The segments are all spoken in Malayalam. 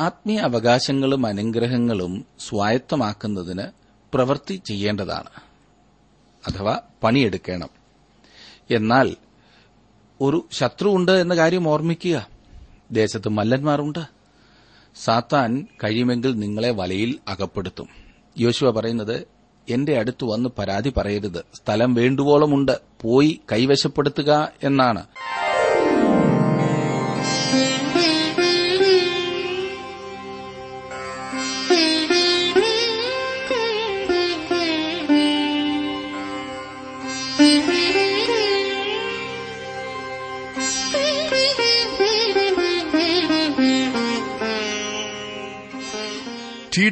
ആത്മീയ അവകാശങ്ങളും അനുഗ്രഹങ്ങളും സ്വായത്തമാക്കുന്നതിന് പ്രവൃത്തി ചെയ്യേണ്ടതാണ്. അഥവാ പണിയെടുക്കണം. എന്നാൽ ഒരു ശത്രുവുണ്ട് എന്ന കാര്യം ഓർമ്മിക്കുക. ദേശത്ത് മല്ലന്മാരുണ്ട്. സാത്താൻ കഴിയുമെങ്കിൽ നിങ്ങളെ വലയിൽ അകപ്പെടുത്തും. യോശുവ പറയുന്നത് എന്റെ അടുത്ത് വന്ന് പരാതി പറയരുത്. സ്ഥലം വേണ്ടുവോളമുണ്ട്. പോയി കൈവശപ്പെടുത്തുക എന്നാണ്.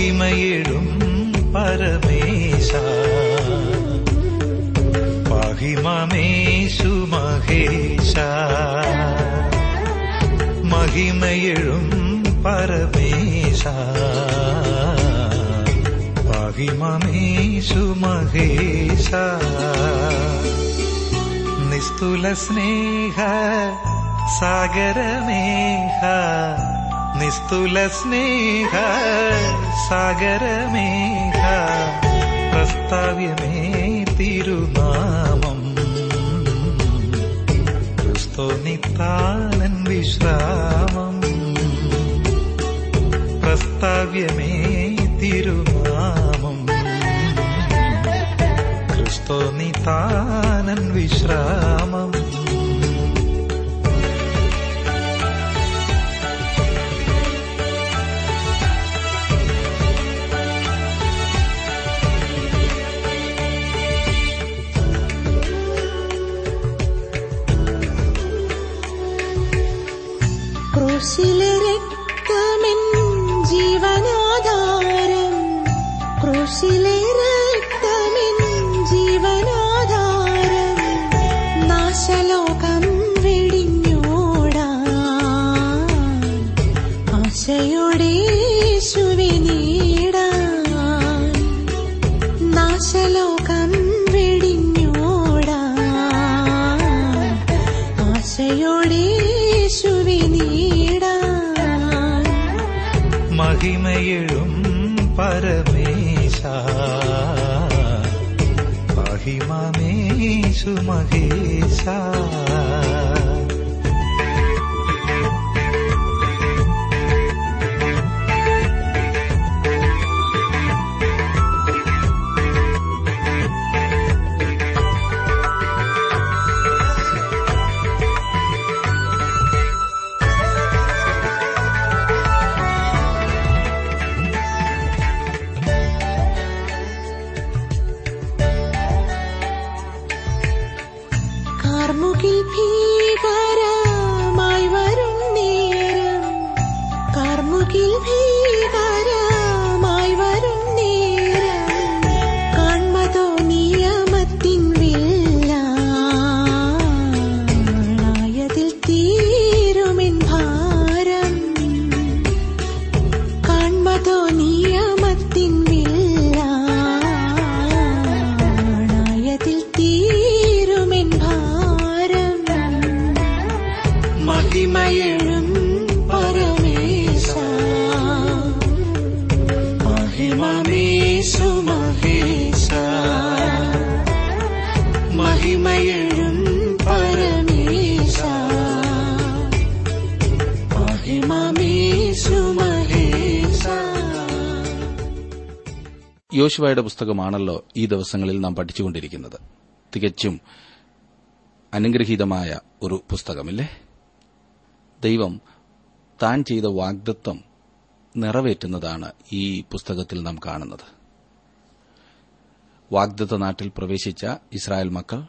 மகிமையிடும் பரமேசா. மகிமமேசு மகேஷா மகிமையிடும் பரமேசா. மகிமமேசு மகேஷா निस्तुलस्नेह सागरमेहा നിസ്തുല സ്നേഹ സാഗരമേഘ പ്രസ്താവ്യമേ തിരുനാമം. ക്രിസ്തോ നിത്താനൻ വിശ്രാമം. പ്രസ്താവ്യമേ തിരുനാമം. ക്രിസ്തോ നിത്താനൻ വിശ്രാമം. महेशा Happy peace. യോശുവയുടെ പുസ്തകമാണല്ലോ ഈ ദിവസങ്ങളിൽ നാം പഠിച്ചുകൊണ്ടിരിക്കുന്നത്. തികച്ചും അനുഗ്രഹീതമായ ഒരു പുസ്തകമില്ലേ? ദൈവം താൻ ചെയ്ത വാഗ്ദത്വം നിറവേറ്റുന്നതാണ് ഈ പുസ്തകത്തിൽ നാം കാണുന്നത്. വാഗ്ദത്ത നാട്ടിൽ പ്രവേശിച്ച ഇസ്രായേൽ മക്കൾ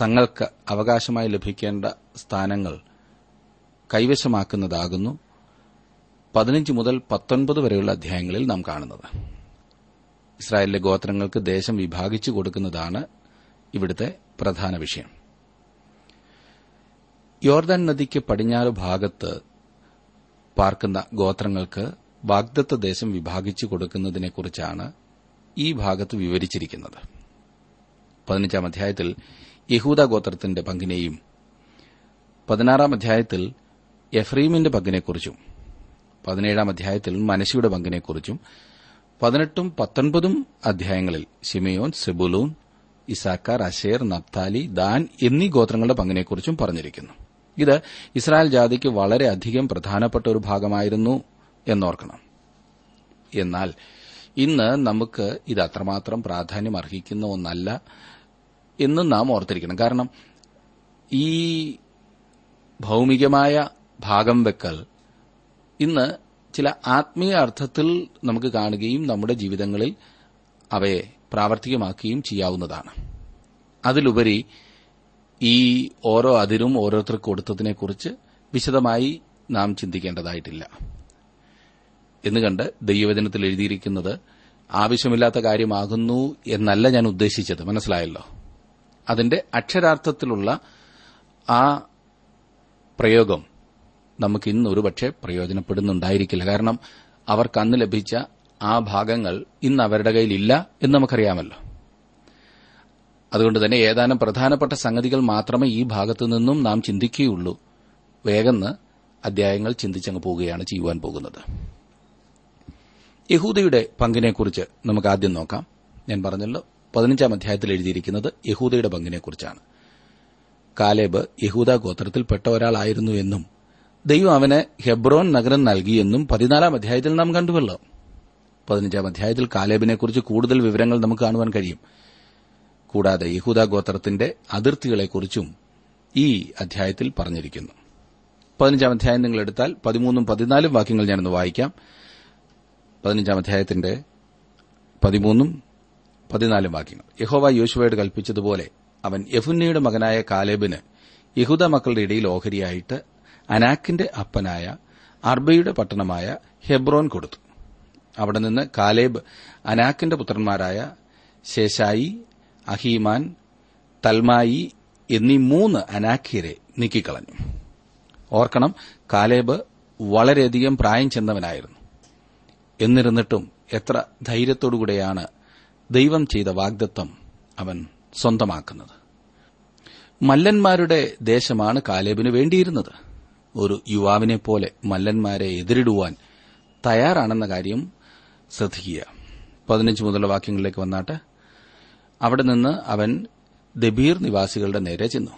തങ്ങൾക്ക് അവകാശമായി ലഭിക്കേണ്ട സ്ഥാനങ്ങൾ കൈവശമാക്കുന്നതാകുന്നു. പതിനഞ്ച് മുതൽ പത്തൊൻപത് വരെയുള്ള അധ്യായങ്ങളിൽ നാം കാണുന്നത്. ഇസ്രായേലിലെ ഗോത്രങ്ങൾക്ക് ദേശം വിഭാഗിച്ചു കൊടുക്കുന്നതാണ് ഇവിടുത്തെ പ്രധാന വിഷയം. യോർദാൻ നദിക്ക് പടിഞ്ഞാറ് ഭാഗത്ത് പാർക്കുന്ന ഗോത്രങ്ങൾക്ക് വാഗ്ദത്ത ദേശം വിഭാഗിച്ചു കൊടുക്കുന്നതിനെക്കുറിച്ചാണ് ഈ ഭാഗത്ത് വിവരിച്ചിരിക്കുന്നത്. പതിനഞ്ചാം അധ്യായത്തിൽ യഹൂദ ഗോത്രത്തിന്റെ പങ്കിനെയും പതിനാറാം അധ്യായത്തിൽ എഫ്രീമിന്റെ പങ്കിനെക്കുറിച്ചും പതിനേഴാം അധ്യായത്തിൽ മനശിയുടെ പങ്കിനെക്കുറിച്ചും പതിനെട്ടും പത്തൊൻപതും അധ്യായങ്ങളിൽ Simeon Zebulun Issachar Asher Naphtali Dan എന്നീ ഗോത്രങ്ങളുടെ പങ്കിനെക്കുറിച്ചും പറഞ്ഞിരിക്കുന്നു. ഇത് ഇസ്രായേൽ ജാതിക്ക് വളരെ അധികം പ്രധാനപ്പെട്ട ഒരു ഭാഗമായിരുന്നു എന്നോർക്കണം. എന്നാൽ ഇന്ന് നമുക്ക് ഇത് അത്രമാത്രം പ്രാധാന്യം അർഹിക്കുന്ന ഒന്നല്ല എന്ന് നാം ഓർത്തിരിക്കണം. കാരണം ഈ ഭൌമികമായ ഭാഗം വെക്കൽ ഇന്ന് ചില ആത്മീയ അർത്ഥത്തിൽ നമുക്ക് കാണുകയും നമ്മുടെ ജീവിതങ്ങളിൽ അവയെ പ്രാവർത്തികമാക്കുകയും ചെയ്യാവുന്നതാണ്. അതിലുപരി ഈ ഓരോ അതിരും ഓരോരുത്തർക്ക് കൊടുത്തതിനെക്കുറിച്ച് വിശദമായി നാം ചിന്തിക്കേണ്ടതായിട്ടില്ല. എന്നുകണ്ട് ദൈവവചനത്തിൽ എഴുതിയിരിക്കുന്നത് ആവശ്യമില്ലാത്ത കാര്യമാകുന്നു എന്നല്ല ഞാൻ ഉദ്ദേശിച്ചത് മനസ്സിലായല്ലോ? അതിന്റെ അക്ഷരാർത്ഥത്തിലുള്ള ആ പ്രയോഗം നമുക്ക് ഇന്ന് ഒരുപക്ഷെ പ്രയോജനപ്പെടുന്നുണ്ടായിരിക്കില്ല. കാരണം അവർക്ക് അന്ന് ലഭിച്ച ആ ഭാഗങ്ങൾ ഇന്ന് അവരുടെ കയ്യിലില്ല എന്ന് നമുക്കറിയാമല്ലോ. അതുകൊണ്ട് തന്നെ ഏതാനും പ്രധാനപ്പെട്ട സംഗതികൾ മാത്രമേ ഈ ഭാഗത്തു നിന്നും നാം ചിന്തിക്കുകയുള്ളൂ. വേഗന്ന് അധ്യായങ്ങൾ ചിന്തിച്ചങ്ങ് പോവുകയാണ് ചെയ്യുവാൻ പോകുന്നത്. യഹൂദയുടെ പങ്കിനെക്കുറിച്ച് നമുക്ക് ആദ്യം നോക്കാം. ഞാൻ പറഞ്ഞല്ലോ പതിനഞ്ചാം അധ്യായത്തിൽ എഴുതിയിരിക്കുന്നത് യഹൂദയുടെ പങ്കിനെക്കുറിച്ചാണ്. കാലേബ് യഹൂദ ഗോത്രത്തിൽപ്പെട്ട ഒരാളായിരുന്നു എന്നും ദൈവം അവന് ഹെബ്രോൻ നഗരം നൽകിയെന്നും പതിനാലാം അധ്യായത്തിൽ നാം കണ്ടുവല്ലോ. പതിനഞ്ചാം അധ്യായത്തിൽ കാലേബിനെക്കുറിച്ച് കൂടുതൽ വിവരങ്ങൾ നമുക്ക് കാണുവാൻ കഴിയും. കൂടാതെ യഹൂദ ഗോത്രത്തിന്റെ അതിർത്തികളെക്കുറിച്ചും ഈ അധ്യായത്തിൽ പറഞ്ഞിരിക്കുന്നു. പതിനഞ്ചാം അധ്യായം നിങ്ങൾ എടുത്താൽ പതിമൂന്നും പതിനാലും വാക്യങ്ങൾ ഞാനൊന്ന് വായിക്കാം. പതിനഞ്ചാം അധ്യായത്തിന്റെ പതിമൂന്നും പതിനാലും വാക്യങ്ങൾ. യഹോവ യോശുവയോട് കൽപ്പിച്ചതുപോലെ അവൻ യഫുന്നയുടെ മകനായ കാലേബിന് യഹൂദ മക്കളുടെ ഇടയിൽ ഓഹരിയായിട്ട് അനാക്കിന്റെ അപ്പനായ അർബയുടെ പട്ടണമായ ഹെബ്രോൻ കൊടുത്തു. അവിടെ നിന്ന് കാലേബ് അനാക്കിന്റെ പുത്രന്മാരായ ശേഷായി അഹീമാൻ തൽമായി എന്നീ മൂന്ന് അനാഖ്യരെ നീക്കിക്കളഞ്ഞു. ഓർക്കണം കാലേബ് വളരെയധികം പ്രായം ചെന്നവനായിരുന്നു. എന്നിരുന്നിട്ടും എത്ര ധൈര്യത്തോടുകൂടെയാണ് ദൈവം ചെയ്ത വാഗ്ദത്വം അവൻ സ്വന്തമാക്കുന്നത്. മല്ലന്മാരുടെ ദേശമാണ് കാലേബിന് വേണ്ടിയിരുന്നത്. ഒരു യുവാവിനെ പോലെ മല്ലന്മാരെ എതിരിടുവാൻ തയ്യാറാണെന്ന കാര്യം ശ്രദ്ധിക്കുക. പതിനഞ്ച് മുതലുള്ള വാക്യങ്ങളിലേക്ക് വന്നാട്ട്. അവിടെ നിന്ന് അവൻ ദബീർ നിവാസികളുടെ നേരെ ചെന്നു.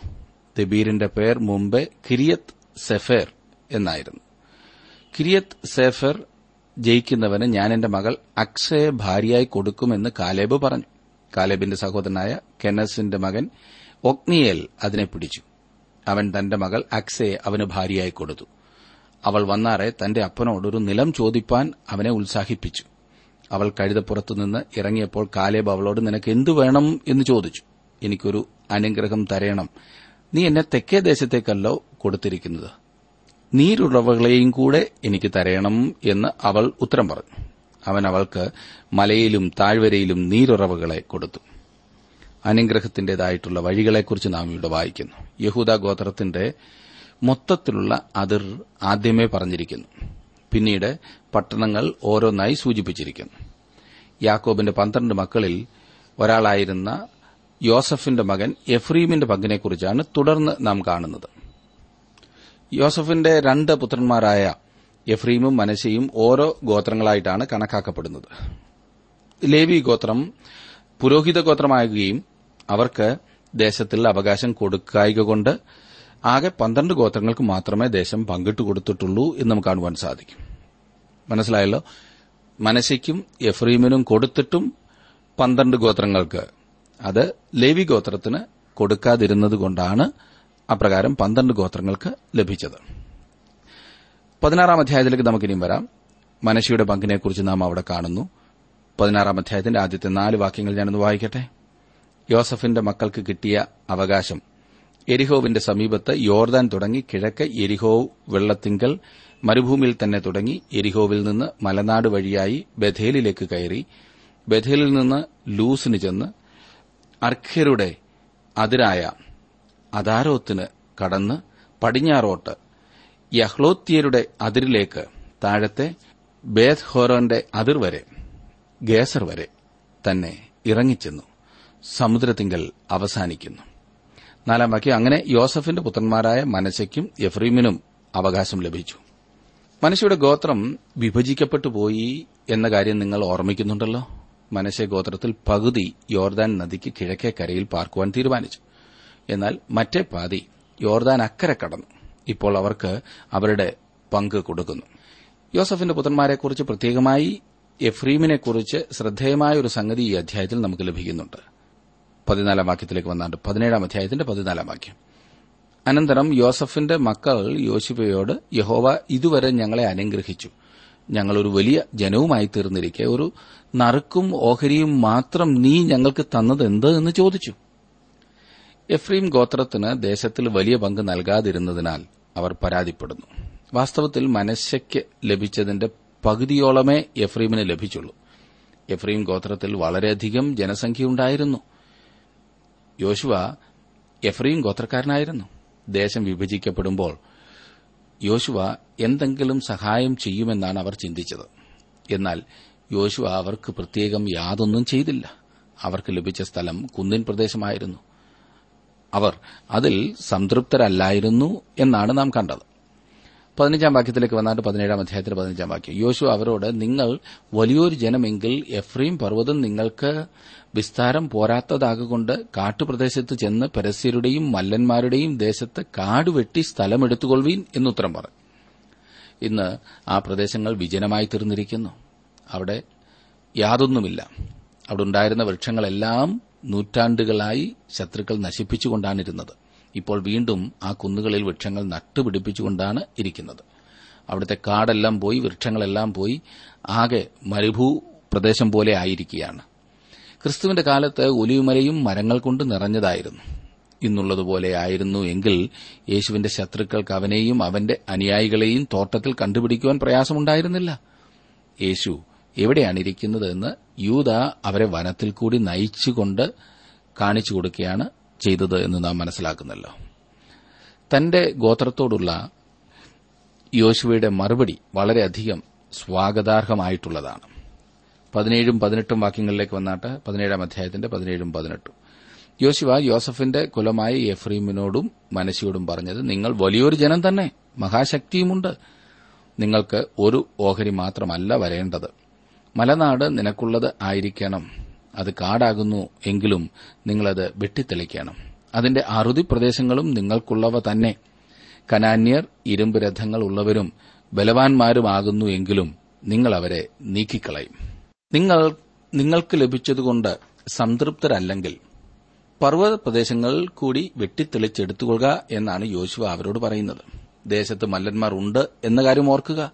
ദബീറിന്റെ പേർ മുമ്പ് കിരിയത്ത് സെഫേർ എന്നായിരുന്നു. കിരിയത്ത് സെഫർ ജയിക്കുന്നവന് ഞാൻ എന്റെ മകൾ അക്ഷയെ ഭാര്യയായി കൊടുക്കുമെന്ന് കാലേബ് പറഞ്ഞു. കാലേബിന്റെ സഹോദരനായ കെനസിന്റെ മകൻ ഒഗ്നിയേൽ അതിനെ പിടിച്ചു. അവൻ തന്റെ മകൾ അക്സയെ അവന് ഭാര്യയായി കൊടുത്തു. അവൾ വന്നാറെ തന്റെ അപ്പനോടൊരു നിലം ചോദിപ്പാൻ അവനെ ഉത്സാഹിപ്പിച്ചു. അവൾ കഴുതപ്പുറത്തുനിന്ന് ഇറങ്ങിയപ്പോൾ കാലേബ് അവളോട് നിനക്ക് എന്തു വേണം? എന്ന് ചോദിച്ചു. എനിക്കൊരു അനുഗ്രഹം തരയണം നീ എന്നെ തെക്കേ ദേശത്തേക്കല്ലോ കൊടുത്തിരിക്കുന്നത്. നീരുറവകളെയും കൂടെ എനിക്ക് തരയണം എന്ന് അവൾ ഉത്തരം പറഞ്ഞു. അവൻ അവൾക്ക് മലയിലും താഴ്വരയിലും നീരുറവകളെ കൊടുത്തു. അനുഗ്രഹത്തിന്റേതായിട്ടുള്ള വഴികളെക്കുറിച്ച് നാം ഇവിടെ വായിക്കുന്നു. യഹൂദ ഗോത്രത്തിന്റെ മൊത്തത്തിലുള്ള അതിർ ആദ്യമേ പറഞ്ഞിരിക്കുന്നു. പിന്നീട് പട്ടണങ്ങൾ ഓരോന്നായി സൂചിപ്പിച്ചിരിക്കുന്നു. യാക്കോബിന്റെ പന്ത്രണ്ട് മക്കളിൽ ഒരാളായിരുന്ന യോസഫിന്റെ മകൻ എഫ്രീമിന്റെ പങ്കിനെക്കുറിച്ചാണ് തുടർന്ന് നാം കാണുന്നത്. യോസഫിന്റെ രണ്ട് പുത്രന്മാരായ എഫ്രീമും മനശയും ഓരോ ഗോത്രങ്ങളായിട്ടാണ് കണക്കാക്കപ്പെടുന്നത്. ലേവി ഗോത്രം പുരോഹിത ഗോത്രമാകുകയും അവർക്ക് ദേശത്തിൽ അവകാശം കൊടുക്കായിക കൊണ്ട് ആകെ പന്ത്രണ്ട് ഗോത്രങ്ങൾക്ക് മാത്രമേ ദേശം പങ്കിട്ട് കൊടുത്തിട്ടുള്ളൂ എന്ന് കാണുവാൻ സാധിക്കും. മനസ്സിലായല്ലോ? മനശയ്ക്കും എഫ്രീമിനും കൊടുത്തിട്ടും പന്ത്രണ്ട് ഗോത്രങ്ങൾക്ക്. അത് ലേവി ഗോത്രത്തിന് കൊടുക്കാതിരുന്നത് കൊണ്ടാണ് അപ്രകാരം പന്ത്രണ്ട് ഗോത്രങ്ങൾക്ക് ലഭിച്ചത്. പതിനാറാം അധ്യായത്തിലേക്ക് നമുക്കിനിയും വരാം. മനശിയുടെ പങ്കിനെക്കുറിച്ച് നാം അവിടെ കാണുന്നു. പതിനാറാം അധ്യായത്തിന്റെ ആദ്യത്തെ നാല് വാക്യങ്ങൾ ഞാനൊന്ന് വായിക്കട്ടെ? യോസഫിന്റെ മക്കൾക്ക് കിട്ടിയ അവകാശം. എരിഹോവിന്റെ സമീപത്ത് യോർദാൻ തുടങ്ങി കിഴക്ക് എരിഹോ വെള്ളത്തിങ്കൽ മരുഭൂമിയിൽ തന്നെ തുടങ്ങി എരിഹോവിൽ നിന്ന് മലനാട് വഴിയായി ബഥേലിലേക്ക് കയറി ബഥേലിൽ നിന്ന് ലൂസിന് ചെന്ന് അർഖ്യരുടെ അതിരായ അദാരോത്തിന് കടന്ന് പടിഞ്ഞാറോട്ട് യഹ്ലോത്യരുടെ അതിരിലേക്ക് താഴത്തെ ബേത് ഹോറോന്റെ അതിർ വരെ ഗേസർ വരെ തന്നെ ഇറങ്ങിച്ചെന്നു. സമുദ്രത്തിങ്കൽ അവസാനിക്കുന്നു. നാലാം വാക്യം അങ്ങനെ യോസഫിന്റെ പുത്രന്മാരായ മനശയ്ക്കും എഫ്രീമിനും അവകാശം ലഭിച്ചു. മനശയുടെ ഗോത്രം വിഭജിക്കപ്പെട്ടു പോയി എന്ന കാര്യം നിങ്ങൾ ഓർമ്മിക്കുന്നുണ്ടല്ലോ? മനശെ ഗോത്രത്തിൽ പകുതി യോർദാൻ നദിക്ക് കിഴക്കേ കരയിൽ പാർക്കുവാൻ തീരുമാനിച്ചു. എന്നാൽ മറ്റേ പാതി യോർദാൻ അക്കരെ കടന്നു. ഇപ്പോൾ അവർക്ക് അവരുടെ പങ്ക് കൊടുക്കുന്നു. യോസഫിന്റെ പുത്രന്മാരെക്കുറിച്ച് പ്രത്യേകമായി എഫ്രീമിനെക്കുറിച്ച് ശ്രദ്ധേയമായ ഒരു സംഗതി ഈ അധ്യായത്തിൽ നമുക്ക് ലഭിക്കുന്നുണ്ട്. പതിനാലാം വാക്യത്തിലേക്ക് വന്നാണ്ട്. പതിനേഴാം അധ്യായത്തിന്റെ പതിനാലാം വാക്യം. അനന്തരം യോസഫിന്റെ മക്കൾ യോശിപ്പയോട് യഹോവ ഇതുവരെ ഞങ്ങളെ അനുഗ്രഹിച്ചു. ഞങ്ങൾ ഒരു വലിയ ജനവുമായി തീർന്നിരിക്കെ. ഒരു നറുക്കും ഓഹരിയും മാത്രം നീ ഞങ്ങൾക്ക് തന്നത് എന്ത്? എന്ന് ചോദിച്ചു. എഫ്രീം ഗോത്രത്തിന് ദേശത്തിൽ വലിയ പങ്ക് നൽകാതിരുന്നതിനാൽ അവർ പരാതിപ്പെടുന്നു. വാസ്തവത്തിൽ മനസ്സയ്ക്ക് ലഭിച്ചതിന്റെ പകുതിയോളമേ എഫ്രീമിന് ലഭിച്ചുള്ളൂ. എഫ്രീം ഗോത്രത്തിൽ വളരെയധികം ജനസംഖ്യയുണ്ടായിരുന്നു യോശുവ എഫ്രീം ഗോത്രക്കാരനായിരുന്നു. ദേശം വിഭജിക്കപ്പെടുമ്പോൾ യോശുവ എന്തെങ്കിലും സഹായം ചെയ്യുമെന്നാണ് അവർ ചിന്തിച്ചത്. എന്നാൽ യോശുവ അവർക്ക് പ്രത്യേകം യാതൊന്നും ചെയ്തില്ല. അവർക്ക് ലഭിച്ച സ്ഥലം കുന്നിൻ പ്രദേശമായിരുന്നു. അവർ അതിൽ സംതൃപ്തരല്ലായിരുന്നു എന്നാണ് നാം കണ്ടത്. പതിനഞ്ചാം വാക്യത്തിലേക്ക് വന്നാട്ട് പതിനേഴാം അധ്യായത്തിൽ പതിനഞ്ചാം വാക്യം. യോശു അവരോട് നിങ്ങൾ വലിയൊരു ജനമെങ്കിൽ എഫ്രീം പർവതം നിങ്ങൾക്ക് വിസ്താരം പോരാത്തതാകൊണ്ട് കാട്ടുപ്രദേശത്ത് ചെന്ന് പരസ്യരുടെയും മല്ലന്മാരുടെയും ദേശത്ത് കാടുവെട്ടി സ്ഥലമെടുത്തുകൊള്ളുവീൻ എന്നുത്തരം പറഞ്ഞു. ഇന്ന് ആ പ്രദേശങ്ങൾ വിജനമായി തീർന്നിരിക്കുന്നു. അവിടെ യാതൊന്നുമില്ല. അവിടെ ഉണ്ടായിരുന്ന വൃക്ഷങ്ങളെല്ലാം നൂറ്റാണ്ടുകളായി ശത്രുക്കൾ നശിപ്പിച്ചുകൊണ്ടാണിരുന്നത്. ഇപ്പോൾ വീണ്ടും ആ കുന്നുകളിൽ വൃക്ഷങ്ങൾ നട്ടുപിടിപ്പിച്ചുകൊണ്ടാണ് ഇരിക്കുന്നത്. അവിടുത്തെ കാടെല്ലാം പോയി വൃക്ഷങ്ങളെല്ലാം പോയി ആകെ മരുഭൂ പ്രദേശം പോലെ ആയിരിക്കുകയാണ്. ക്രിസ്തുവിന്റെ കാലത്ത് ഒലിവുമലയും മരങ്ങൾ കൊണ്ട് നിറഞ്ഞതായിരുന്നു. ഇന്നുള്ളതുപോലെ ആയിരുന്നു എങ്കിൽ യേശുവിന്റെ ശത്രുക്കൾക്ക് അവനെയും അവന്റെ അനുയായികളെയും തോട്ടത്തിൽ കണ്ടുപിടിക്കുവാൻ പ്രയാസമുണ്ടായിരുന്നില്ല. യേശു എവിടെയാണ് ഇരിക്കുന്നത് യൂത അവരെ വനത്തിൽ കൂടി നയിച്ചുകൊണ്ട് കാണിച്ചു കൊടുക്കുകയാണ് ചെയ്തത് എന്ന് നാം മനസ്സിലാക്കുന്നല്ലോ. തന്റെ ഗോത്രത്തോടുള്ള യോശുവയുടെ മറുപടി വളരെയധികം സ്വാഗതാർഹമായിട്ടുള്ളതാണ്. പതിനേഴും പതിനെട്ടും വാക്യങ്ങളിലേക്ക് വന്നാട്ട് പതിനേഴാം അധ്യായത്തിന്റെ പതിനേഴും പതിനെട്ടും. യോശുവ യോസഫിന്റെ കുലമായ എഫ്രീമിനോടും മനശിയോടും പറഞ്ഞത് നിങ്ങൾ വലിയൊരു ജനം തന്നെ മഹാശക്തിയുമുണ്ട്. നിങ്ങൾക്ക് ഒരു ഓഹരി മാത്രമല്ല വരേണ്ടത്. മലനാട് നിനക്കുള്ളത് ആയിരിക്കണം. അത് കാടാകുന്നു എങ്കിലും നിങ്ങളത് വെട്ടിത്തെളിക്കണം. അതിന്റെ അറുതി പ്രദേശങ്ങളും നിങ്ങൾക്കുള്ളവ തന്നെ. കനാന്യർ ഇരുമ്പ് രഥങ്ങൾ ഉള്ളവരും ബലവാന്മാരുമാകുന്നു എങ്കിലും നിങ്ങൾ അവരെ നീക്കിക്കളയും. നിങ്ങൾ നിങ്ങൾക്ക് ലഭിച്ചതുകൊണ്ട് സംതൃപ്തരല്ലെങ്കിൽ പർവത പ്രദേശങ്ങൾ കൂടി വെട്ടിത്തെളിച്ചെടുത്തുകൊള്ളുക എന്നാണ് യോശുവ അവരോട് പറയുന്നത്. ദേശത്ത് മല്ലന്മാർ ഉണ്ട് എന്ന കാര്യം ഓർക്കുക.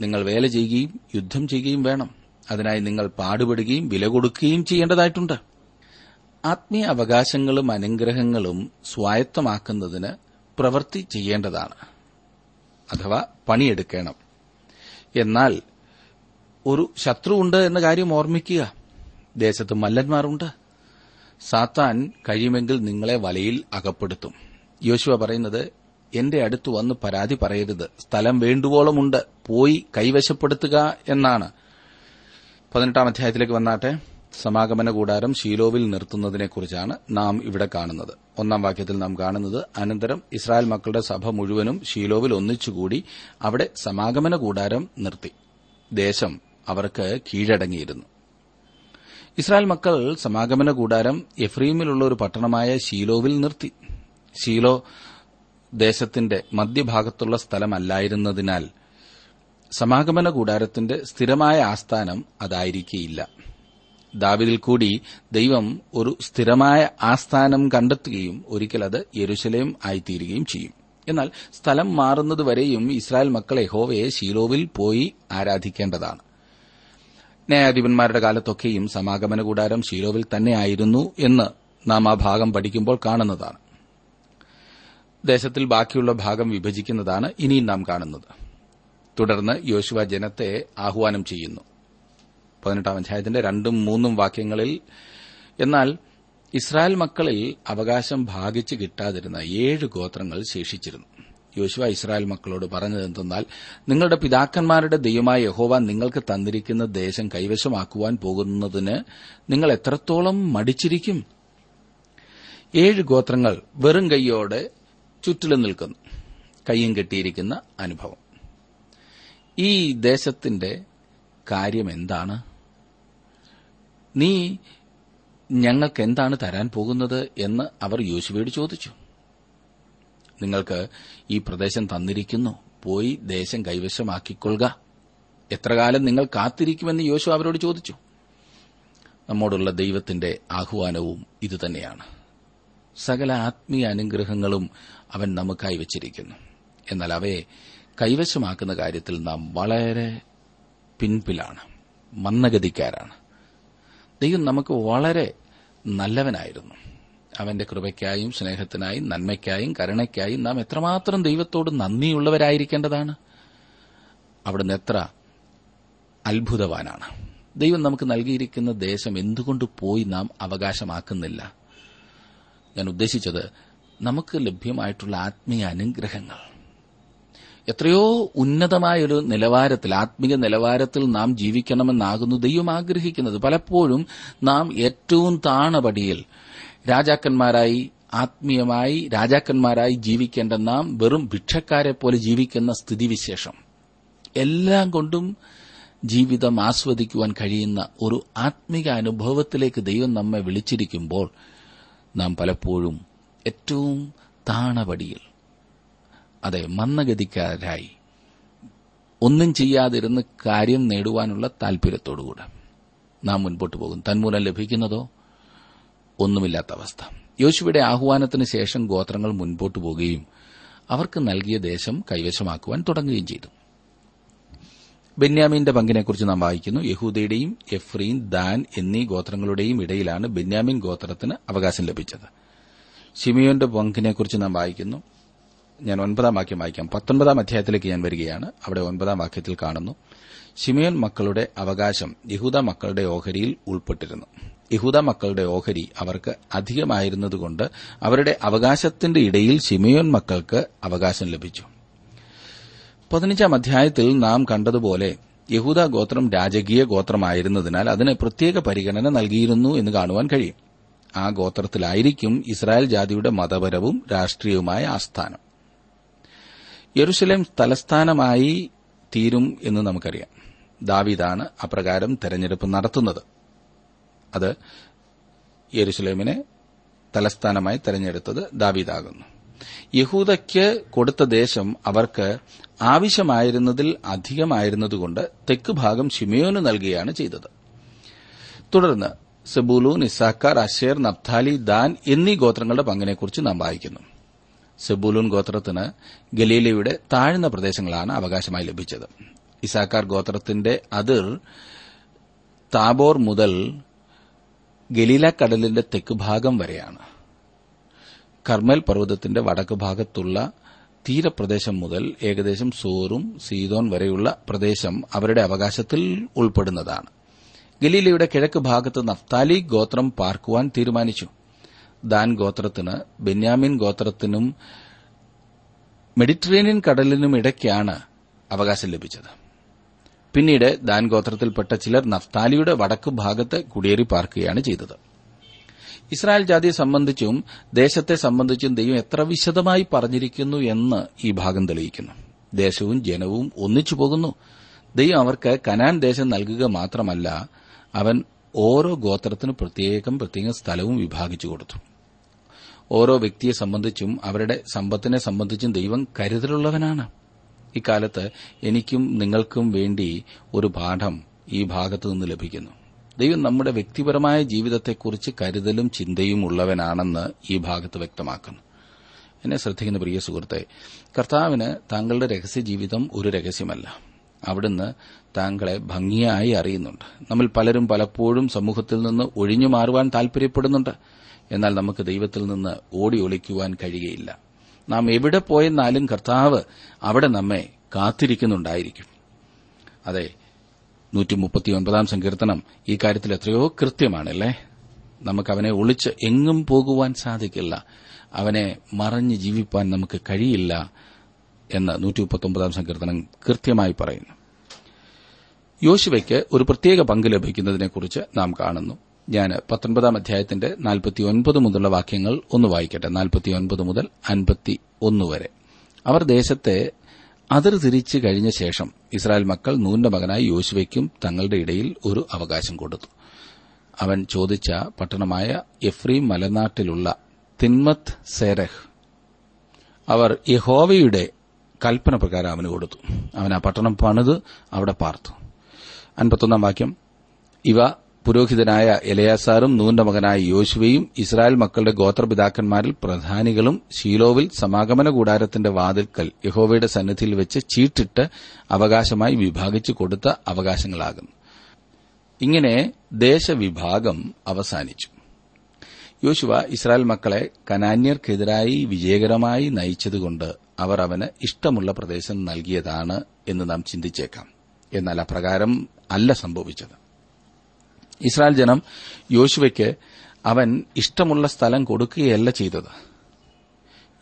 നിങ്ങൾ വേല ചെയ്യുകയും യുദ്ധം ചെയ്യുകയും വേണം. അതിനായി നിങ്ങൾ പാടുപെടുകയും വില കൊടുക്കുകയും ചെയ്യേണ്ടതായിട്ടുണ്ട്. ആത്മീയ അവകാശങ്ങളും അനുഗ്രഹങ്ങളും സ്വായത്തമാക്കുന്നതിന് പ്രവൃത്തി ചെയ്യേണ്ടതാണ്. അഥവാ പണിയെടുക്കണം. എന്നാൽ ഒരു ശത്രുവുണ്ട് എന്ന കാര്യം ഓർമ്മിക്കുക. ദേശത്ത് മല്ലന്മാരുണ്ട്. സാത്താൻ കഴിയുമെങ്കിൽ നിങ്ങളെ വലയിൽ അകപ്പെടുത്തും. യോശുവ പറയുന്നത് എന്റെ അടുത്ത് വന്ന് പരാതി പറയരുത്. സ്ഥലം വേണ്ടുവോളമുണ്ട്. പോയി കൈവശപ്പെടുത്തുക എന്നാണ്. പതിനെട്ടാം അധ്യായത്തിലേക്ക് വന്നാട്ടെ. സമാഗമന കൂടാരം ഷീലോവിൽ നിർത്തുന്നതിനെക്കുറിച്ചാണ് നാം ഇവിടെ കാണുന്നത്. ഒന്നാം വാക്യത്തിൽ നാം കാണുന്നത് അനന്തരം ഇസ്രായേൽ മക്കളുടെ സഭ മുഴുവനും ഷീലോവിൽ ഒന്നിച്ചുകൂടി അവിടെ സമാഗമന കൂടാരം നിർത്തി. ദേശം അവർക്ക് കീഴടങ്ങിയിരുന്നു. ഇസ്രായേൽ മക്കൾ സമാഗമന കൂടാരം എഫ്രീമിലുള്ള ഒരു പട്ടണമായ ഷീലോവിൽ നിർത്തി. ഷീലോ ദേശത്തിന്റെ മധ്യഭാഗത്തുള്ള സ്ഥലമല്ലായിരുന്നതിനാൽ സമാഗമന കൂടാരത്തിന്റെ സ്ഥിരമായ ആസ്ഥാനം അതായിരിക്കേയില്ല. ദാവിദിൽ കൂടി ദൈവം ഒരു സ്ഥിരമായ ആസ്ഥാനം കണ്ടെത്തുകയും ഒരിക്കൽ അത് യെരുശലേം ആയിത്തീരുകയും ചെയ്യും. എന്നാൽ സ്ഥലം മാറുന്നതുവരെയും ഇസ്രായേൽ മക്കളെ ഹോവയെ ശീലോവിൽ പോയി ആരാധിക്കേണ്ടതാണ്. ന്യായാധിപന്മാരുടെ കാലത്തൊക്കെയും സമാഗമന കൂടാരം ശീലോവിൽ തന്നെയായിരുന്നു എന്ന് നാം ആ ഭാഗം പഠിക്കുമ്പോൾ കാണുന്നതാണ്. ദേശത്തിൽ ബാക്കിയുള്ള ഭാഗം വിഭജിക്കുന്നതാണ് ഇനിയും നാം കാണുന്നത്. തുടർന്ന് യോശുവ ജനത്തെ ആഹ്വാനം ചെയ്യുന്നു. പതിനെട്ടാം അധ്യായത്തിന്റെ രണ്ടും മൂന്നും വാക്യങ്ങളിൽ എന്നാൽ ഇസ്രായേൽ മക്കളിൽ അവകാശം ഭാഗിച്ചു കിട്ടാതിരുന്ന ഏഴ് ഗോത്രങ്ങൾ ശേഷിച്ചിരുന്നു. യോശുവ ഇസ്രായേൽ മക്കളോട് പറഞ്ഞതെന്തെന്നാൽ നിങ്ങളുടെ പിതാക്കന്മാരുടെ ദൈവമായ യഹോവ നിങ്ങൾക്ക് തന്നിരിക്കുന്ന ദേശം കൈവശമാക്കുവാൻ പോകുന്നതിന് നിങ്ങൾ എത്രത്തോളം മടിച്ചിരിക്കും? ഏഴ് ഗോത്രങ്ങൾ വെറും കൈയോടെ ചുറ്റിലും നിൽക്കുന്നു. കയ്യും കെട്ടിയിരിക്കുന്ന അനുഭവം. ഈ ദേശത്തിന്റെ കാര്യം എന്താണ് നീ ഞങ്ങൾക്ക് എന്താണ് തരാൻ പോകുന്നത് എന്ന് അവർ യോശുവയോട് ചോദിച്ചു. നിങ്ങൾക്ക് ഈ പ്രദേശം തന്നിരിക്കുന്നു. പോയി ദേശം കൈവശമാക്കിക്കൊള്ളുക. എത്ര കാലം നിങ്ങൾ കാത്തിരിക്കുമെന്ന് യോശു അവരോട് ചോദിച്ചു. നമ്മോടുള്ള ദൈവത്തിന്റെ ആഹ്വാനവും ഇതുതന്നെയാണ്. സകല ആത്മീയ അനുഗ്രഹങ്ങളും അവൻ നമുക്കായി വച്ചിരിക്കുന്നു. എന്നാൽ അവയെ കൈവശമാക്കുന്ന കാര്യത്തിൽ നാം വളരെ പിൻപിലാണ് മന്ദഗതിക്കാരാണ്. ദൈവം നമുക്ക് വളരെ നല്ലവനായിരുന്നു. അവന്റെ കൃപയ്ക്കായും സ്നേഹത്തിനായും നന്മയ്ക്കായും കരുണയ്ക്കായും നാം എത്രമാത്രം ദൈവത്തോട് നന്ദിയുള്ളവരായിരിക്കേണ്ടതാണ്. അവിടുന്ന് എത്ര അത്ഭുതവാനാണ്. ദൈവം നമുക്ക് നൽകിയിരിക്കുന്ന ദേശം എന്തുകൊണ്ട് പോയി നാം അവകാശമാക്കുന്നില്ല? ഞാൻ ഉദ്ദേശിച്ചത് നമുക്ക് ലഭ്യമായിട്ടുള്ള ആത്മീയ അനുഗ്രഹങ്ങൾ. എത്രയോ ഉന്നതമായൊരു നിലവാരത്തിൽ ആത്മീയ നിലവാരത്തിൽ നാം ജീവിക്കണമെന്നാകുന്നു ദൈവം ആഗ്രഹിക്കുന്നത്. പലപ്പോഴും നാം ഏറ്റവും താണപടിയിൽ രാജാക്കന്മാരായി ആത്മീയമായി രാജാക്കന്മാരായി ജീവിക്കേണ്ട നാം വെറും ഭിക്ഷക്കാരെ പോലെ ജീവിക്കുന്ന സ്ഥിതിവിശേഷം. എല്ലാം കൊണ്ടും ജീവിതം ആസ്വദിക്കുവാൻ കഴിയുന്ന ഒരു ആത്മീക അനുഭവത്തിലേക്ക് ദൈവം നമ്മെ വിളിച്ചിരിക്കുമ്പോൾ നാം പലപ്പോഴും ഏറ്റവും താണപടിയിൽ അതെ മന്ദഗതിക്കാരായി. ഒന്നും ചെയ്യാതിരുന്ന് കാര്യം നേടുവാനുള്ള താൽപര്യത്തോടുകൂടെ നാം മുൻപോട്ട് പോകും തന്മൂലം ലഭിക്കുന്നതോ ഒന്നുമില്ലാത്ത അവസ്ഥ. യോശുവയുടെ ആഹ്വാനത്തിന് ശേഷം ഗോത്രങ്ങൾ മുൻപോട്ട് പോകുകയും അവർക്ക് നൽകിയ ദേശം കൈവശമാക്കുവാൻ തുടങ്ങുകയും ചെയ്തു. ബെന്യാമിന്റെ പങ്കിനെക്കുറിച്ച് നാം വായിക്കുന്നു. യഹൂദയുടെയും എഫ്രീൻ ദാൻ എന്നീ ഗോത്രങ്ങളുടെയും ഇടയിലാണ് ബെന്യാമിൻ ഗോത്രത്തിന് അവകാശം ലഭിച്ചത്. ഷിമിയോന്റെ പങ്കിനെക്കുറിച്ച് നാം വായിക്കുന്നു. ഞാൻ ഒൻപതാം വാക്യം വായിക്കാം. പത്തൊൻപതാം അധ്യായത്തിലേക്ക് ഞാൻ വരികയാണ്. അവിടെ ഒൻപതാം വാക്യത്തിൽ കാണുന്നു. ഷിമിയോൻ മക്കളുടെ അവകാശം യഹൂദ മക്കളുടെ ഓഹരിയിൽ ഉൾപ്പെട്ടിരുന്നു. യഹൂദ മക്കളുടെ ഓഹരി അവർക്ക് അധികമായിരുന്നതുകൊണ്ട് അവരുടെ അവകാശത്തിന്റെ ഇടയിൽ ഷിമിയോൻ മക്കൾക്ക് അവകാശം ലഭിച്ചു. പതിനഞ്ചാം അധ്യായത്തിൽ നാം കണ്ടതുപോലെ യഹൂദ ഗോത്രം രാജകീയ ഗോത്രമായിരുന്നതിനാൽ അതിന് പ്രത്യേക പരിഗണന നൽകിയിരുന്നു എന്ന് കാണുവാൻ കഴിയും. ആ ഗോത്രത്തിലായിരിക്കും ഇസ്രായേൽ ജാതിയുടെ മതപരവും രാഷ്ട്രീയവുമായ ആസ്ഥാനം. യെരുസലേം തലസ്ഥാനമായി തീരും എന്ന് നമുക്കറിയാം. ദാവിദാണ് അപ്രകാരം തെരഞ്ഞെടുപ്പ് നടത്തുന്നത്. അത് യെരുസലേമിനെ തലസ്ഥാനമായി തെരഞ്ഞെടുത്തത് ദാവീദാകുന്നു. യഹൂദയ്ക്ക് കൊടുത്ത ദേശം അവർക്ക് ആവശ്യമായിരുന്നതിൽ അധികമായിരുന്നതുകൊണ്ട് തെക്ക് ഭാഗം ഷിമയോന് നൽകുകയാണ് ചെയ്തത്. തുടർന്ന് Zebulun Issachar Asher Naphtali Dan എന്നീ ഗോത്രങ്ങളുടെ പങ്കിനെക്കുറിച്ച് നാം വായിക്കുന്നു. സെബൂലൂൻ ഗോത്രത്തിന് ഗലീലയുടെ താഴ്ന്ന പ്രദേശങ്ങളാണ് അവകാശമായി ലഭിച്ചത്. ഇസാക്കാർ ഗോത്രത്തിന്റെ അതിർ താബോർ മുതൽ ഗലീല കടലിന്റെ തെക്ക് ഭാഗം വരെയാണ്. കർമ്മൽ പർവതത്തിന്റെ വടക്ക് ഭാഗത്തുള്ള തീരപ്രദേശം മുതൽ ഏകദേശം സോറും സീതോൻ വരെയുള്ള പ്രദേശം അവരുടെ അവകാശത്തിൽ ഉൾപ്പെടുന്നതാണ്. ഗലീലയുടെ കിഴക്ക് ഭാഗത്ത് നഫ്താലി ഗോത്രം പാർക്കുവാൻ തീരുമാനിച്ചു. ദാൻ ഗോത്രത്തിന് ബെന്യാമിൻ ഗോത്രത്തിനും മെഡിറ്ററേനിയൻ കടലിനും ഇടയ്ക്കാണ് അവകാശം ലഭിച്ചത്. പിന്നീട് ദാൻ ഗോത്രത്തിൽപ്പെട്ട ചിലർ നഫ്താലിയുടെ വടക്ക് ഭാഗത്ത് കുടിയേറി പാർക്കുകയാണ് ചെയ്തത്. ഇസ്രായേൽ ജാതിയെ സംബന്ധിച്ചും ദേശത്തെ സംബന്ധിച്ചും ദൈവം എത്ര വിശദമായി പറഞ്ഞിരിക്കുന്നു എന്ന് ഈ ഭാഗം തെളിയിക്കുന്നു. ദേശവും ജനവും ഒന്നിച്ചു പോകുന്നു. ദൈവം അവർക്ക് കനാൻ ദേശം നൽകുക മാത്രമല്ല അവൻ ഓരോ ഗോത്രത്തിനും പ്രത്യേകം പ്രത്യേകം സ്ഥലവും വിഭാഗിച്ചു കൊടുത്തു. ഓരോ വ്യക്തിയെ സംബന്ധിച്ചും അവരുടെ സമ്പത്തിനെ സംബന്ധിച്ചും ദൈവം കരുതലുള്ളവനാണ്. ഇക്കാലത്ത് എനിക്കും നിങ്ങൾക്കും വേണ്ടി ഒരു പാഠം ഈ ഭാഗത്തു നിന്ന് ലഭിക്കുന്നു. ദൈവം നമ്മുടെ വ്യക്തിപരമായ ജീവിതത്തെക്കുറിച്ച് കരുതലും ചിന്തയും ഉള്ളവനാണെന്ന് ഈ ഭാഗത്ത് വ്യക്തമാക്കുന്നു. എന്നെ ശ്രദ്ധിക്കുന്ന പ്രിയ സുഹൃത്തെ കർത്താവിന് താങ്കളുടെ രഹസ്യ ജീവിതം ഒരു രഹസ്യമല്ല. അവിടുന്ന് താങ്കളെ ഭംഗിയായി അറിയുന്നുണ്ട്. നമ്മൾ പലരും പലപ്പോഴും സമൂഹത്തിൽ നിന്ന് ഒഴിഞ്ഞു മാറുവാൻ താൽപര്യപ്പെടുന്നുണ്ട്. എന്നാൽ നമുക്ക് ദൈവത്തിൽ നിന്ന് ഓടി ഒളിക്കുവാൻ കഴിയയില്ല നാം എവിടെ പോയെന്നാലും കർത്താവ് അവിടെ നമ്മെ കാത്തിരിക്കുന്നുണ്ടായിരിക്കും. അതെ നൂറ്റി മുപ്പത്തിയൊൻപതാം സങ്കീർത്തനം ഈ കാര്യത്തിൽ എത്രയോ കൃത്യമാണല്ലേ? നമുക്ക് അവനെ ഒളിച്ച് എങ്ങും പോകുവാൻ സാധിക്കില്ല. അവനെ മറഞ്ഞ് ജീവിപ്പാൻ നമുക്ക് കഴിയില്ല. എന്ന് നൂറ്റി മുപ്പത്തൊമ്പതാം സങ്കീർത്തനം കൃത്യമായി പറയുന്നു. യോശുവയ്ക്ക് ഒരു പ്രത്യേക പങ്ക് ലഭിക്കുന്നതിനെക്കുറിച്ച് നാം കാണുന്നു. ഞാൻ പത്തൊൻപതാം അധ്യായത്തിന്റെ നാൽപ്പത്തിയൊൻപത് മുതലുള്ള വാക്യങ്ങൾ ഒന്ന് വായിക്കട്ടെ. നാൽപ്പത്തിയൊൻപത് മുതൽ അൻപത്തി ഒന്ന് വരെ. അവർ ദേശത്തെ അതിർ തിരിച്ചു കഴിഞ്ഞ ശേഷം ഇസ്രായേൽ മക്കൾ നൂന്റെ മകനായി യോശുവയ്ക്കും തങ്ങളുടെ ഇടയിൽ ഒരു അവകാശം കൊടുത്തു. അവൻ ചോദിച്ച പട്ടണമായ എഫ്രീം മലനാട്ടിലുള്ള തിന്മത് സേരഹ്. അവർ യഹോവയുടെ കൽപ്പന പ്രകാരം അവന് കൊടുത്തു. അവൻ ആ പട്ടണം പണിത് അവിടെ പാർത്തു. അൻപത്തൊന്നാം വാക്യം. ഇവ പുരോഹിതനായ എലയാസാറും നൂന്റെ മകനായ യോശുവയും ഇസ്രായേൽ മക്കളുടെ ഗോത്രപിതാക്കന്മാരിൽ പ്രധാനികളും ഷീലോവിൽ സമാഗമന കൂടാരത്തിന്റെ വാതിൽക്കൽ യഹോവയുടെ സന്നിധിയിൽ വെച്ച് ചീട്ടിട്ട് അവകാശമായി വിഭാഗിച്ചു കൊടുത്ത അവകാശങ്ങളാകുന്നു. ഇങ്ങനെ ദേശവിഭാഗം അവസാനിച്ചു. യോശുവ ഇസ്രായേൽ മക്കളെ കനാന്യർക്കെതിരായി വിജയകരമായി നയിച്ചതുകൊണ്ട് അവർ അവന് ഇഷ്ടമുള്ള പ്രദേശം നൽകിയതാണ് എന്ന് നാം ചിന്തിച്ചേക്കാം. എന്നാൽ അപ്രകാരം അല്ല സംഭവിച്ചത്. ഇസ്രായേൽ ജനം യോശുവയ്ക്ക് അവൻ ഇഷ്ടമുള്ള സ്ഥലം കൊടുക്കുകയല്ല ചെയ്തത്.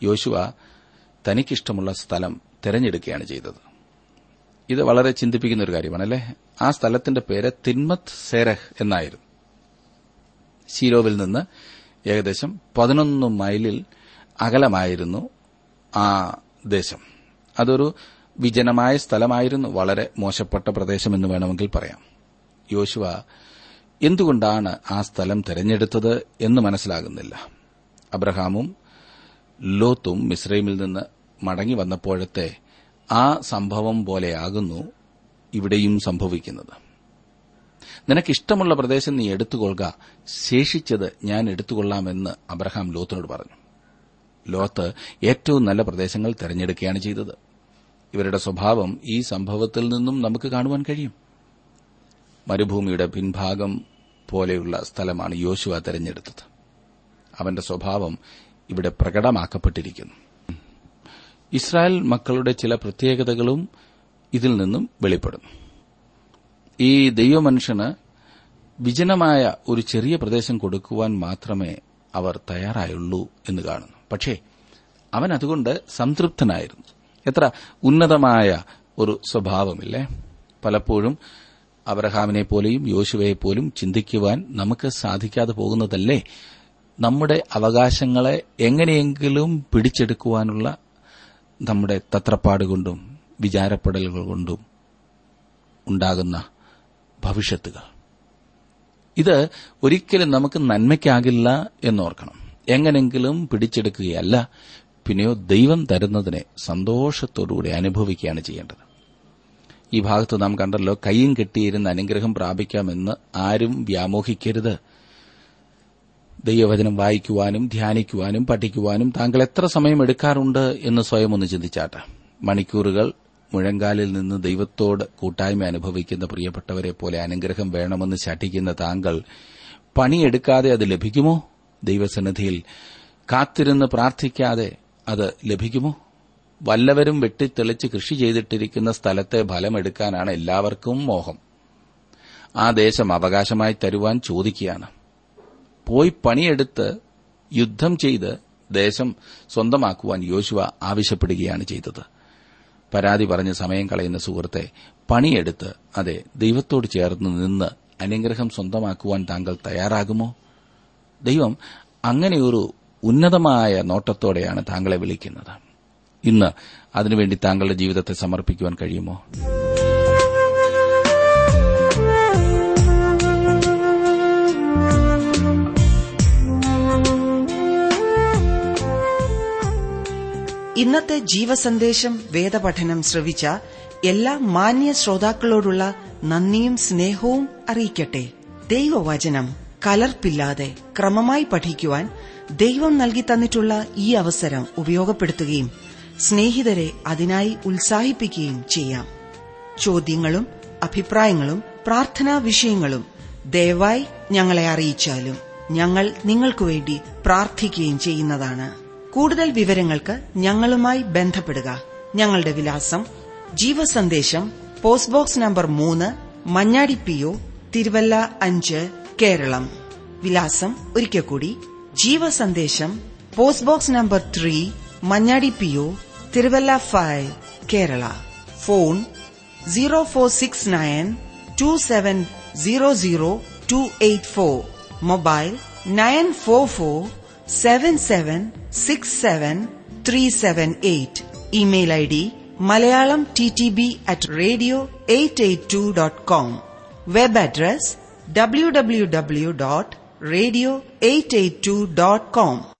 യോശുവ തനിക്കിഷ്ടമുള്ള സ്ഥലം തെരഞ്ഞെടുക്കുകയാണ് ചെയ്തത്. ഇത് വളരെ ചിന്തിപ്പിക്കുന്ന ഒരു കാര്യമാണല്ലേ? ആ സ്ഥലത്തിന്റെ പേര് തിന്മത് സേരഹ് എന്നായിരുന്നു. ശീലോവിൽ നിന്ന് ഏകദേശം പതിനൊന്ന് മൈലിൽ അകലമായിരുന്നു ആ ദേശം. അതൊരു വിജനമായ സ്ഥലമായിരുന്നു. വളരെ മോശപ്പെട്ട പ്രദേശമെന്ന് വേണമെങ്കിൽ പറയാം. യോശുവ എന്തുകൊണ്ടാണ് ആ സ്ഥലം തെരഞ്ഞെടുത്തത് എന്ന് മനസ്സിലാകുന്നില്ല. അബ്രഹാമും ലോത്തും മിസ്രൈമിൽ നിന്ന് മടങ്ങി വന്നപ്പോഴത്തെ ആ സംഭവം പോലെയാകുന്നു ഇവിടെയും സംഭവിക്കുന്നത്. നിനക്കിഷ്ടമുള്ള പ്രദേശം നീ എടുത്തുകൊള്ളുക. ശേഷിച്ചത് ഞാൻ എടുത്തുകൊള്ളാമെന്ന് അബ്രഹാം ലോത്തിനോട് പറഞ്ഞു. ലോത്ത് ഏറ്റവും നല്ല പ്രദേശങ്ങൾ തെരഞ്ഞെടുക്കുകയാണ് ചെയ്തത്. ഇവരുടെ സ്വഭാവം ഈ സംഭവത്തിൽ നിന്നും നമുക്ക് കാണുവാൻ കഴിയും. മരുഭൂമിയുടെ പിൻഭാഗം പോലെയുള്ള സ്ഥലമാണ് യോശുവ തെരഞ്ഞെടുത്തത്. അവന്റെ സ്വഭാവം ഇവിടെ പ്രകടമാക്കപ്പെട്ടിരിക്കുന്നു. ഇസ്രായേൽ മക്കളുടെ ചില പ്രത്യേകതകളും ഇതിൽ നിന്നും വെളിപ്പെടുന്നു ഈ ദൈവമനുഷ്യന് വിജനമായ ഒരു ചെറിയ പ്രദേശം കൊടുക്കുവാൻ മാത്രമേ അവർ തയ്യാറായുള്ളൂ എന്ന് കാണുന്നു. പക്ഷേ അവൻ അതുകൊണ്ട് സംതൃപ്തനായിരുന്നു. എത്ര ഉന്നതമായ ഒരു സ്വഭാവമില്ലേ? പലപ്പോഴും അബ്രഹാമിനെ പോലെയും യോശുവയെ പോലും ചിന്തിക്കുവാൻ നമുക്ക് സാധിക്കാതെ പോകുന്നതല്ലേ? നമ്മുടെ അവകാശങ്ങളെ എങ്ങനെയെങ്കിലും പിടിച്ചെടുക്കുവാനുള്ള നമ്മുടെ തത്രപ്പാട് കൊണ്ടും വിചാരപ്പെടലുകൾ കൊണ്ടും ഉണ്ടാകുന്ന ഭവിഷ്യത്തുകൾ. ഇത് ഒരിക്കലും നമുക്ക് നന്മയ്ക്കാകില്ല എന്നോർക്കണം. എങ്ങനെങ്കിലും പിടിച്ചെടുക്കുകയല്ല പിന്നെയോ ദൈവം തരുന്നതിനെ സന്തോഷത്തോടുകൂടി അനുഭവിക്കുകയാണ് ചെയ്യേണ്ടത്. ഈ ഭാഗത്ത് നാം കണ്ടല്ലോ കൈയും കെട്ടിയിരുന്ന് അനുഗ്രഹം പ്രാപിക്കാമെന്ന് ആരും വ്യാമോഹിക്കരുത്. ദൈവവചനം വായിക്കുവാനും ധ്യാനിക്കുവാനും പഠിക്കുവാനും താങ്കൾ എത്ര സമയം എടുക്കാറുണ്ട് എന്ന് സ്വയം ഒന്ന് ചിന്തിച്ചാട്ടെ. മണിക്കൂറുകൾ മുഴങ്കാലിൽ നിന്ന് ദൈവത്തോട് കൂട്ടായ്മ അനുഭവിക്കുന്ന പ്രിയപ്പെട്ടവരെ പോലെ അനുഗ്രഹം വേണമെന്ന് ശഠിക്കുന്ന താങ്കൾ പണിയെടുക്കാതെ അത് ലഭിക്കുമോ? ദൈവസന്നിധിയിൽ കാത്തിരുന്ന് പ്രാർത്ഥിക്കാതെ അത് ലഭിക്കുമോ? വല്ലവരും വെട്ടിത്തെളിച്ച് കൃഷി ചെയ്തിട്ടിരിക്കുന്ന സ്ഥലത്തെ ഫലമെടുക്കാനാണ് എല്ലാവർക്കും മോഹം. ആ ദേശം അവകാശമായി തരുവാൻ ചോദിക്കുകയാണ്. പോയി പണിയെടുത്ത് യുദ്ധം ചെയ്ത് ദേശം സ്വന്തമാക്കുവാൻ യോശുവ ആവശ്യപ്പെടുകയാണ് ചെയ്തത്. പരാതി പറഞ്ഞ് സമയം കളയുന്ന സുഹൃത്തെ പണിയെടുത്ത് അതെ ദൈവത്തോട് ചേർന്ന് നിന്ന് അനുഗ്രഹം സ്വന്തമാക്കുവാൻ താങ്കൾ തയ്യാറാകുമോ? ദൈവം അങ്ങനെയൊരു ഉന്നതമായ നോട്ടത്തോടെയാണ് താങ്കളെ വിളിക്കുന്നത്. ഇന്ന് അതിനുവേണ്ടി താങ്കളുടെ ജീവിതത്തെ സമർപ്പിക്കുവാൻ കഴിയുമോ? ഇന്നത്തെ ജീവസന്ദേശം വേദപഠനം ശ്രവിച്ച എല്ലാ മാന്യ ശ്രോതാക്കളോടുള്ള നന്ദിയും സ്നേഹവും അറിയിക്കട്ടെ. ദൈവവചനം. കലർപ്പില്ലാതെ ക്രമമായി പഠിക്കുവാൻ ദൈവം നൽകി തന്നിട്ടുള്ള ഈ അവസരം ഉപയോഗപ്പെടുത്തുകയും സ്നേഹിതരെ അതിനായി ഉത്സാഹിപ്പിക്കുകയും ചെയ്യാം. ചോദ്യങ്ങളും അഭിപ്രായങ്ങളും പ്രാർത്ഥനാ വിഷയങ്ങളും ദയവായി ഞങ്ങളെ അറിയിച്ചാലും ഞങ്ങൾ നിങ്ങൾക്കു വേണ്ടി പ്രാർത്ഥിക്കുകയും ചെയ്യുന്നതാണ്. കൂടുതൽ വിവരങ്ങൾക്ക് ഞങ്ങളുമായി ബന്ധപ്പെടുക. ഞങ്ങളുടെ വിലാസം ജീവസന്ദേശം പോസ്റ്റ് ബോക്സ് നമ്പർ മൂന്ന് മഞ്ഞാടി പി ഒ തിരുവല്ല അഞ്ച് കേരളം. വിലാസം ഒരിക്കൽ കൂടി Jeevasandesham. Post box number three Manjadi P O Thiruvalla five Kerala. Phone zero four six nine two seven zero zero two eight four. Mobile nine four four seven seven six seven three seven eight. Email I D Malayalam T T B at radio eight eight two dot com. Web address www.radio882.com.